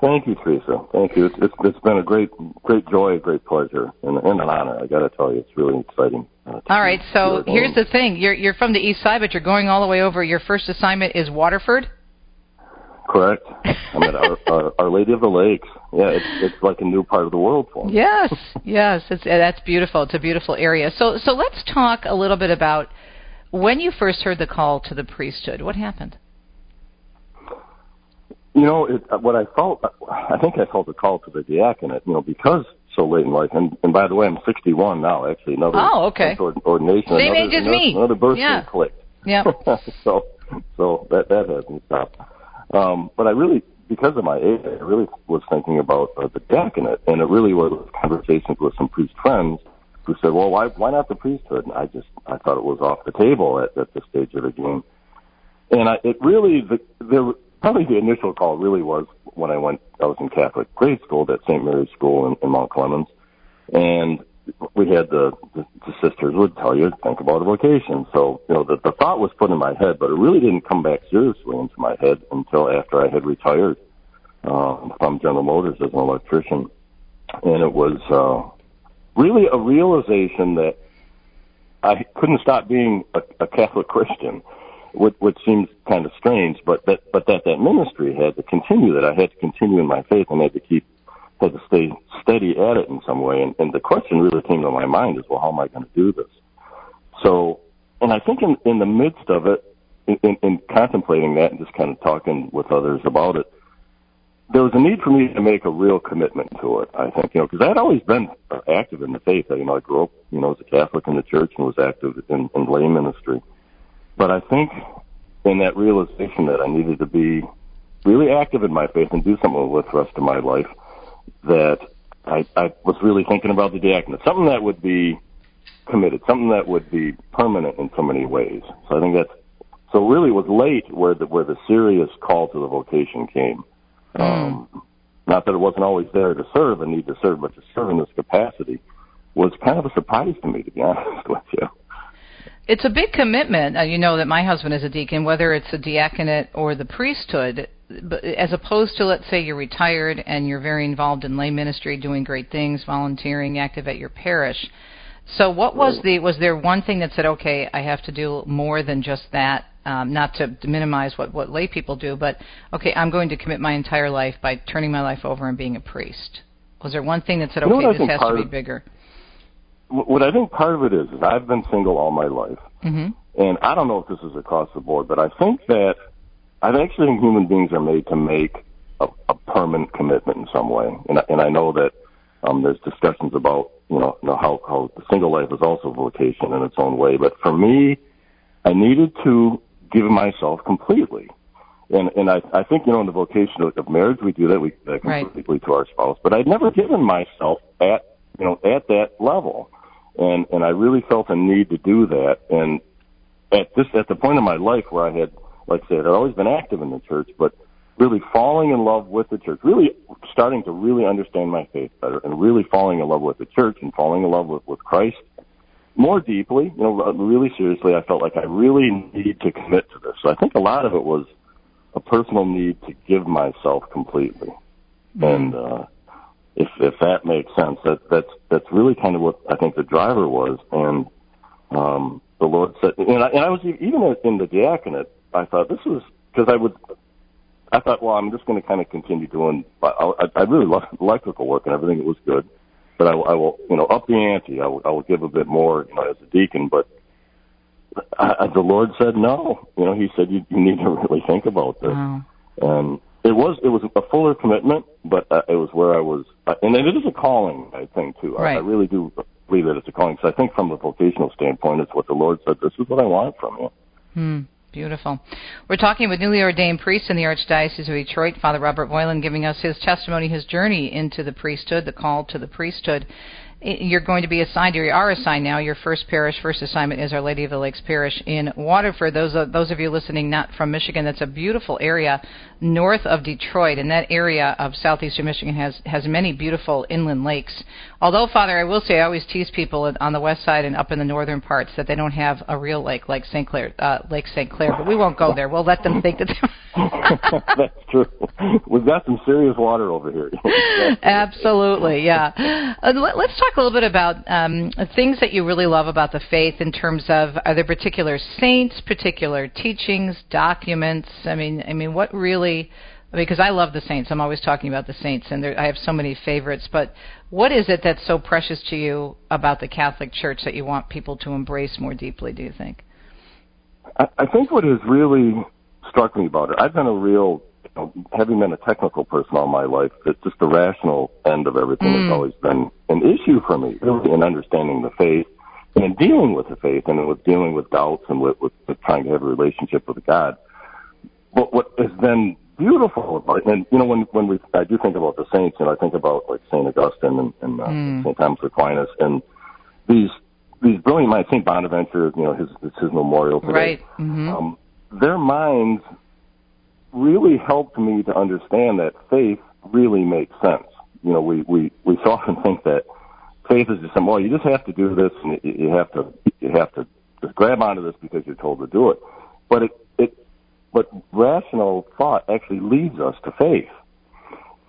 Thank you, Teresa. Thank you. It's, it's, it's been a great, great joy, a great pleasure, and, and an honor. I got to tell you, it's really exciting. Uh, All right, so here's the thing: you're you're from the East Side, but you're going all the way over. Your first assignment is Waterford. correct. *laughs* I'm at our, our, our Lady of the Lakes. Yeah, it's it's like a new part of the world for me. Yes, yes, it's, uh, that's beautiful. It's a beautiful area. So so let's talk a little bit about when you first heard the call to the priesthood. What happened? You know, it, uh, what I felt, I think I felt a call to the diaconate, you know, because so late in life. And, and by the way, I'm 61 now, actually. Another Oh, okay. ordination. Same another, age as another, me. Another birthday Yeah. clicked. Yep. *laughs* so, so that, that hasn't stopped. Um, but I really, because of my age, I really was thinking about uh, the diaconate. And it really was conversations with some priest friends who said, well, why, why not the priesthood? And I just, I thought it was off the table at, at this stage of the game. And I, it really, the, there, probably the initial call really was when I went, I was in Catholic grade school at St. Mary's School in, in Mount Clemens. And we had the, the, the sisters would tell you, think about a vocation. So, you know, the, the thought was put in my head, but it really didn't come back seriously into my head until after I had retired, um, from General Motors as an electrician. And it was, uh, really a realization that I couldn't stop being a, a Catholic *laughs* Christian, which, which seems kind of strange, but that, but that that ministry had to continue, that I had to continue in my faith and had to keep, had to stay steady at it in some way. And, and the question really came to my mind is, well, how am I going to do this? So, and I think in, in the midst of it, in, in, in contemplating that and just kind of talking with others about it, there was a need for me to make a real commitment to it. I think, you know, because I had always been active in the faith. You know, I grew up, you know, as a Catholic in the church and was active in, in lay ministry. But I think in that realization that I needed to be really active in my faith and do something with the rest of my life, that I, I was really thinking about the diaconate, something that would be committed, something that would be permanent in so many ways. So I think that's so really, it was late where the where the serious call to the vocation came. Um, not that it wasn't always there to serve and need to serve, but to serve in this capacity was kind of a surprise to me, to be honest *laughs* with you. It's a big commitment. Uh, you know that my husband is a deacon, whether it's the diaconate or the priesthood, but as opposed to, let's say, you're retired and you're very involved in lay ministry, doing great things, volunteering, active at your parish. So, what was the? Was there one thing that said, "Okay, I have to do more than just that"? Um, not to, minimize what what lay people do, but okay, I'm going to commit my entire life by turning my life over and being a priest. Was there one thing that said, You know "Okay, this has to be bigger"? What I think part of it is, is I've been single all my life, hmm and I don't know if this is across the board, but I think that I actually think human beings are made to make a, a permanent commitment in some way, and I, and I know that um, there's discussions about you know, you know how how the single life is also a vocation in its own way, but for me, I needed to give myself completely. And and I I think you know in the vocation of, of marriage we do that. We give that Right. completely to our spouse, but I'd never given myself at you know at that level, and and I really felt a need to do that. And at this at the point in my life where I had like I said I'd always been active in the church, but really falling in love with the church, really starting to really understand my faith better, and really falling in love with the church and falling in love with with Christ more deeply, you know, really seriously, I felt like I really need to commit to this. So I think a lot of it was a personal need to give myself completely. And uh if if that makes sense, that that's that's really kind of what I think the driver was. And um the Lord said, and I, and I was even in the diaconate, I thought this was because I would. I thought, well, I'm just going to kind of continue doing. I, I, I really love electrical work and everything. It was good, but I, will- I will, you know, up the ante. I will, I will give a bit more, you know, as a deacon. But I, I, the Lord said no. You know, He said you, you need to really think about this. Wow. And it was it was a fuller commitment, but uh, it was where I was, uh, and it is a calling, I think too. I, I really do believe that it's a calling. because I think from a vocational standpoint, it's what the Lord said. This is what I want from you. Hmm. Beautiful. We're talking with newly ordained priest in the Archdiocese of Detroit, Father Robert Boylan, giving us his testimony, his journey into the priesthood, the call to the priesthood. You're going to be assigned, you are assigned now. Your first parish, first assignment is Our Lady of the Lakes Parish in Waterford. Those of, those of you listening not from Michigan, that's a beautiful area north of Detroit, and that area of southeastern Michigan has has many beautiful inland lakes. Although, Father, I will say I always tease people on the west side and up in the northern parts that they don't have a real lake like St. Clair, uh, Lake St. Clair, but we won't go there. We'll let them think that. *laughs* That's true. We've got some serious water over here. *laughs* Absolutely, yeah. Uh, let, let's talk a little bit about um, things that you really love about the faith in terms of are there particular saints, particular teachings, documents? I mean, I mean, what really? Because I love the saints, I'm always talking about the saints, and there, I have so many favorites. But what is it that's so precious to you about the Catholic Church that you want people to embrace more deeply? Do you think? I, I think what has really struck me about it, I've been a real, you know, having been a technical person all my life, that just the rational end of everything Mm. has always been an issue for me, really, in understanding the faith and in dealing with the faith and with dealing with doubts and with, with, with trying to have a relationship with God. But what has been beautiful and you know, when when we I do think about the saints, and you know, I think about like Saint Augustine and, and uh, Mm. Saint Thomas Aquinas, and these these brilliant minds, Saint Bonaventure, you know, his it's his memorial today. Right. hmm Um, their minds really helped me to understand that faith really makes sense. You know, we we we so often think that faith is just some well, you just have to do this, and you, you have to you have to just grab onto this because you're told to do it. But it but rational thought actually leads us to faith.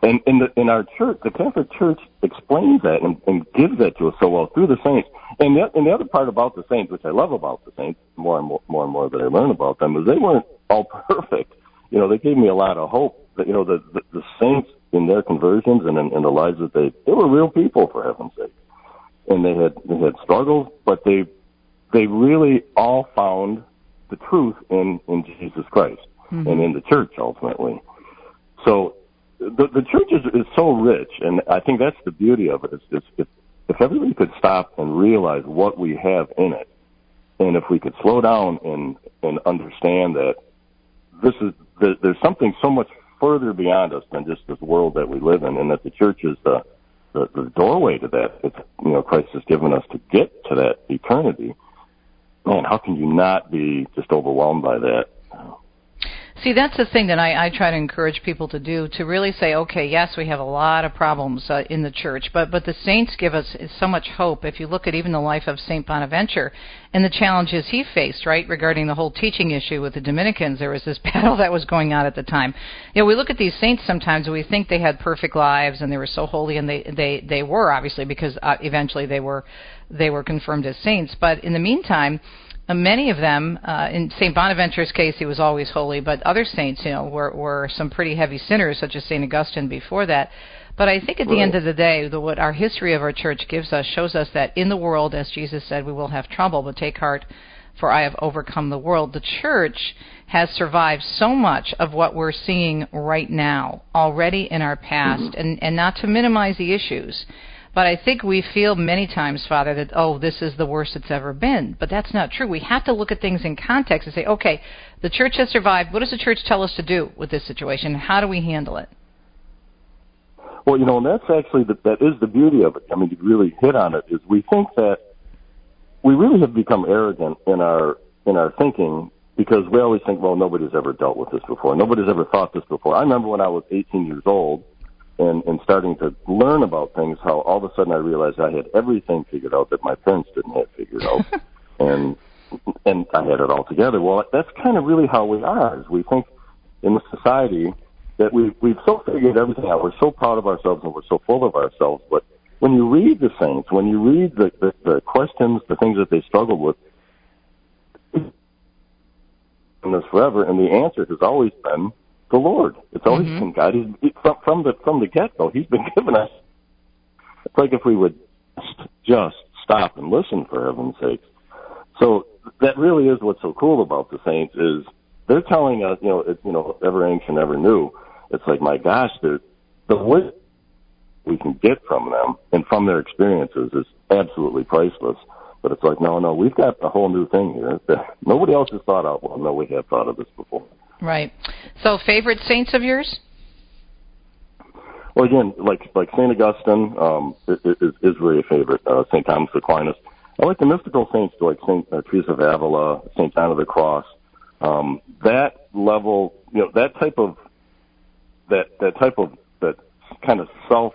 And in the in our church, the Catholic Church explains that and, and gives that to us so well through the saints. And the, and the other part about the saints, which I love about the saints, more and more, more and more that I learn about them, is they weren't all *laughs* perfect. You know, they gave me a lot of hope. That you know, the the, the saints in their conversions and in, in the lives that they they were real people for heaven's sake, and they had they had struggles, but they they really all found the truth in in Jesus Christ Mhm. and in the church ultimately. So the the church is, is so rich, and I think that's the beauty of it. Is, is if if everybody could stop and realize what we have in it, and if we could slow down and and understand that this is there, there's something so much further beyond us than just this world that we live in, and that the church is the the, the doorway to that. It's you know Christ has given us to get to that eternity. Man, how can you not be just overwhelmed by that See, that's the thing that I, I try to encourage people to do to really say, okay, yes, we have a lot of problems uh, in the church, but but the saints give us so much hope. If you look at even the life of Saint Bonaventure and the challenges he faced, right, regarding the whole teaching issue with the Dominicans, there was this *laughs* battle that was going on at the time. You know, we look at these saints sometimes and we think they had perfect lives and they were so holy, and they they they were obviously because uh, eventually they were they were confirmed as saints. But in the meantime uh, many of them, uh, in St. Bonaventure's case, he was always holy, but other saints, you know, were, were some pretty heavy sinners, such as St. Augustine before that. But I think at the end of the day, the, what our history of our church gives us shows us that in the world, as Jesus said, we will have trouble, but take heart, for I have overcome the world. The church has survived so much of what we're seeing right now already in our past, mm-hmm. and, and not to minimize the issues but I think we feel many times, Father, that, oh, this is the worst it's ever been. But that's not true. We have to look at things in context and say, okay, the church has survived. What does the church tell us to do with this situation? How do we handle it? Well, you know, and that's actually the, that is the beauty of it. I mean, you really hit on it is we think that we really have become arrogant in our in our thinking because we always think, well, nobody's ever dealt with this before. Nobody's ever thought this before. I remember when I was 18 years old, and, and starting to learn about things, how all of a sudden I realized I had everything figured out that my parents didn't have figured out, *laughs* and and I had it all together. Well, that's kind of really how we are. Is we think in the society that we we've so figured everything out. We're so proud of ourselves and we're so full of ourselves. But when you read the saints, when you read the the, the questions, the things that they struggled with, in this forever, and the answer has always been the Lord. It's always mm-hmm. been God. He's from, from the from the get go. He's been *laughs* giving us. It's like if we would just stop and listen for heaven's sakes. So that really is what's so cool about the saints is they're telling us, you know, it's you know, ever ancient, ever new. It's like, my gosh, the the wisdom we can get from them and from their experiences is absolutely priceless. But it's like, no, no, we've got a whole new thing here *laughs* nobody else has thought out. Well, no, we have thought of this before. Right. So, favorite saints of yours? Well, again, like like Saint Augustine um, is, is really a favorite. Uh, Saint Thomas Aquinas. I like the mystical saints, like Saint uh, Teresa of Avila, Saint John of the Cross. Um, that level, you know, that type of that that type of that kind of self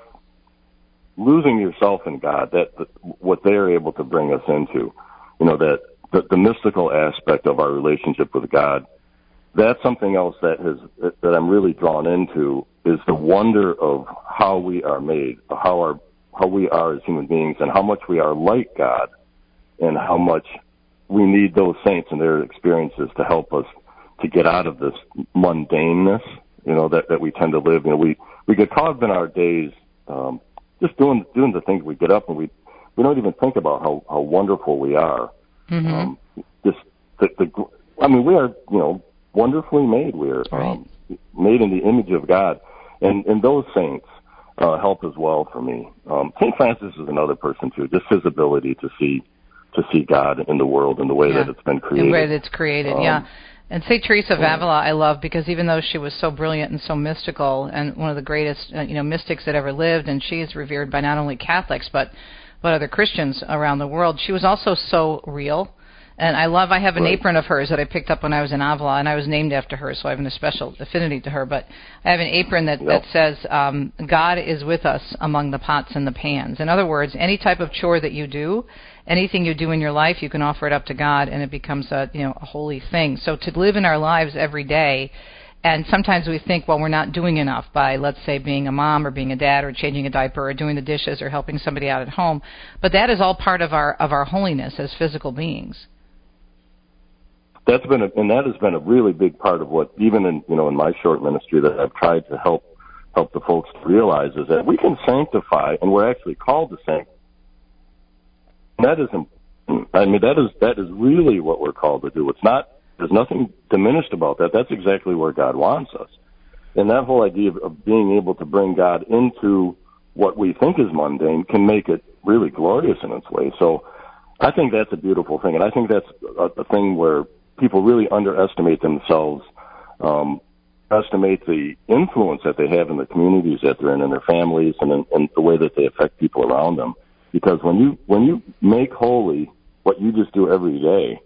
losing yourself in God. That, that what they are able to bring us into, you know, that the, the mystical aspect of our relationship with God that's something else that has that I'm really drawn into is the wonder of how we are made, how our how we are as human beings, and how much we are like God, and how much we need those saints and their experiences to help us to get out of this mundaneness, you know, that that we tend to live. You know, we we get caught up in our days, um, just doing doing the things we get up and we we don't even think about how how wonderful we are. Mm-hmm. Um, just the, the I mean, we are you know wonderfully made. We're right. um, made in the image of God, and and those saints uh, help as well for me. Um, Saint Francis is another person too. Just his ability to see to see God in the world in the way yeah. that it's been created. In the way that it's created, um, yeah. And Saint Teresa of Avila, I love because even though she was so brilliant and so mystical, and one of the greatest, uh, you know, mystics that ever lived, and she is revered by not only Catholics but but other Christians around the world. She was also so real and I love, I have an right. apron of hers that I picked up when I was in Avila, and I was named after her, so I have a special affinity to her. But I have an apron that, yep. that says, um, God is with us among the pots and the pans. In other words, any type of chore that you do, anything you do in your life, you can offer it up to God, and it becomes a, you know, a holy thing. So to live in our lives every day, and sometimes we think, well, we're not doing enough by, let's say, being a mom or being a dad or changing a diaper or doing the dishes or helping somebody out at home. But that is all part of our of our holiness as physical beings that's been a, and that has been a really big part of what even in you know in my short ministry that I've tried to help help the folks to realize is that we can sanctify and we're actually called to sanctify. That is I mean that is that is really what we're called to do. It's not there's nothing diminished about that. That's exactly where God wants us. And that whole idea of, of being able to bring God into what we think is mundane can make it really glorious in its way. So I think that's a beautiful thing, and I think that's a, a thing where people really underestimate themselves, um, estimate the influence that they have in the communities that they're in and their families and, in, and the way that they affect people around them. Because when you when you make holy what you just do every day,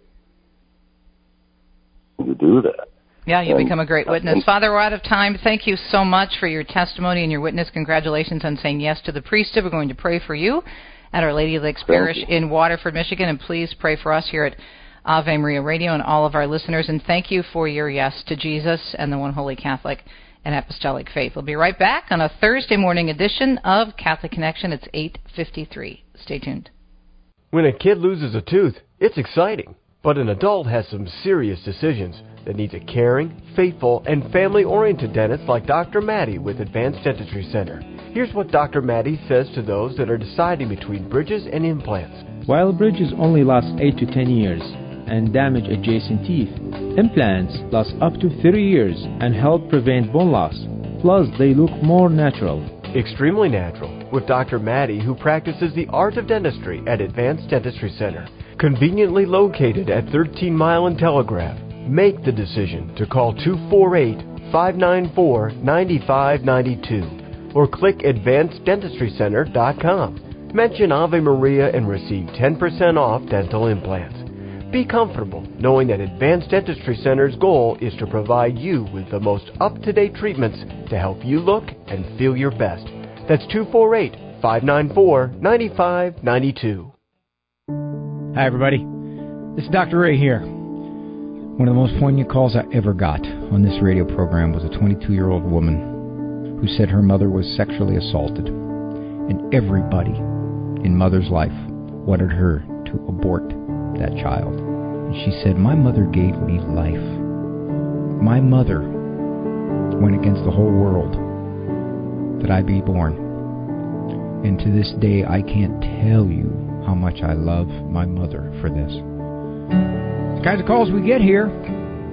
you do that. Yeah, you And- become a great witness. and- Father, we're out of time. Thank you so much for your testimony and your witness. Congratulations on saying yes to the priesthood. We're going to pray for you at Our Lady of Lakes Parish you. in Waterford, Michigan, and please pray for us here at Ave Maria Radio and all of our listeners. And thank you for your yes to Jesus and the one holy Catholic and apostolic faith. We'll be right back on a Thursday morning edition of Catholic Connection. It's 8:53. Stay tuned. When a kid loses a tooth, it's exciting. But an adult has some serious decisions that needs a caring, faithful, and family oriented dentist like Dr. Maddie with Advanced Dentistry Center. Here's what Dr. Maddie says to those that are deciding between bridges and implants. While bridges only last 8 to 10 years and damage adjacent teeth, implants last up to 30 years and help prevent bone loss. Plus, they look more natural. Extremely natural with Dr. Maddie, who practices the art of dentistry at Advanced Dentistry Center. Conveniently located at 13 Mile and Telegraph. Make the decision to call 248 594 9592 or click AdvancedDentistryCenter.com. Mention Ave Maria and receive 10% off dental implants. Be comfortable knowing that Advanced Dentistry Center's goal is to provide you with the most up to date treatments to help you look and feel your best. That's 248 594 9592. Hi, everybody. Is Dr. Ray here. One of the most poignant calls I ever got on this radio program was a 22 year old woman who said her mother was sexually assaulted, and everybody in mother's life wanted her to abort that child. And she said, My mother gave me life. My mother went against the whole world that I be born. And to this day, I can't tell you how much I love my mother for this. The kinds of calls we get here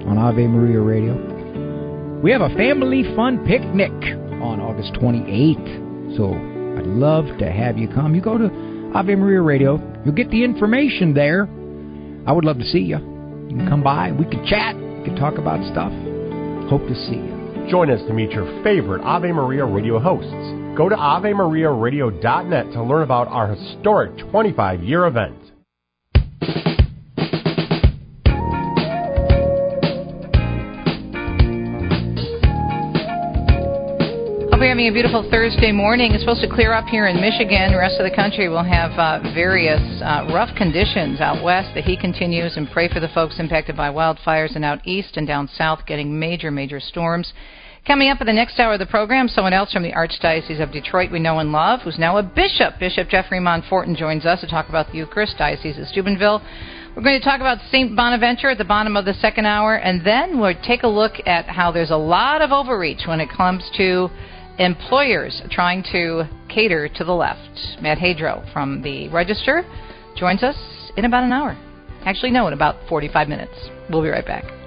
on Ave Maria Radio. We have a family fun picnic on August 28th. So I'd love to have you come. You go to Ave Maria Radio, you'll get the information there. I would love to see you. You can come by, we could chat, we could talk about stuff. Hope to see you. Join us to meet your favorite Ave Maria radio hosts. Go to AveMariaRadio.net to learn about our historic 25 year event. Having a beautiful Thursday morning. It's supposed to clear up here in Michigan. The rest of the country will have uh, various uh, rough conditions out west. The heat continues, and pray for the folks impacted by wildfires, and out east and down south getting major, major storms. Coming up in the next hour of the program, someone else from the Archdiocese of Detroit we know and love, who's now a bishop. Bishop Jeffrey Monforton joins us to talk about the Eucharist, Diocese of Steubenville. We're going to talk about St. Bonaventure at the bottom of the second hour, and then we'll take a look at how there's a lot of overreach when it comes to employers trying to cater to the left. Matt Hadro from the Register joins us in about an hour. Actually, no, in about 45 minutes. We'll be right back.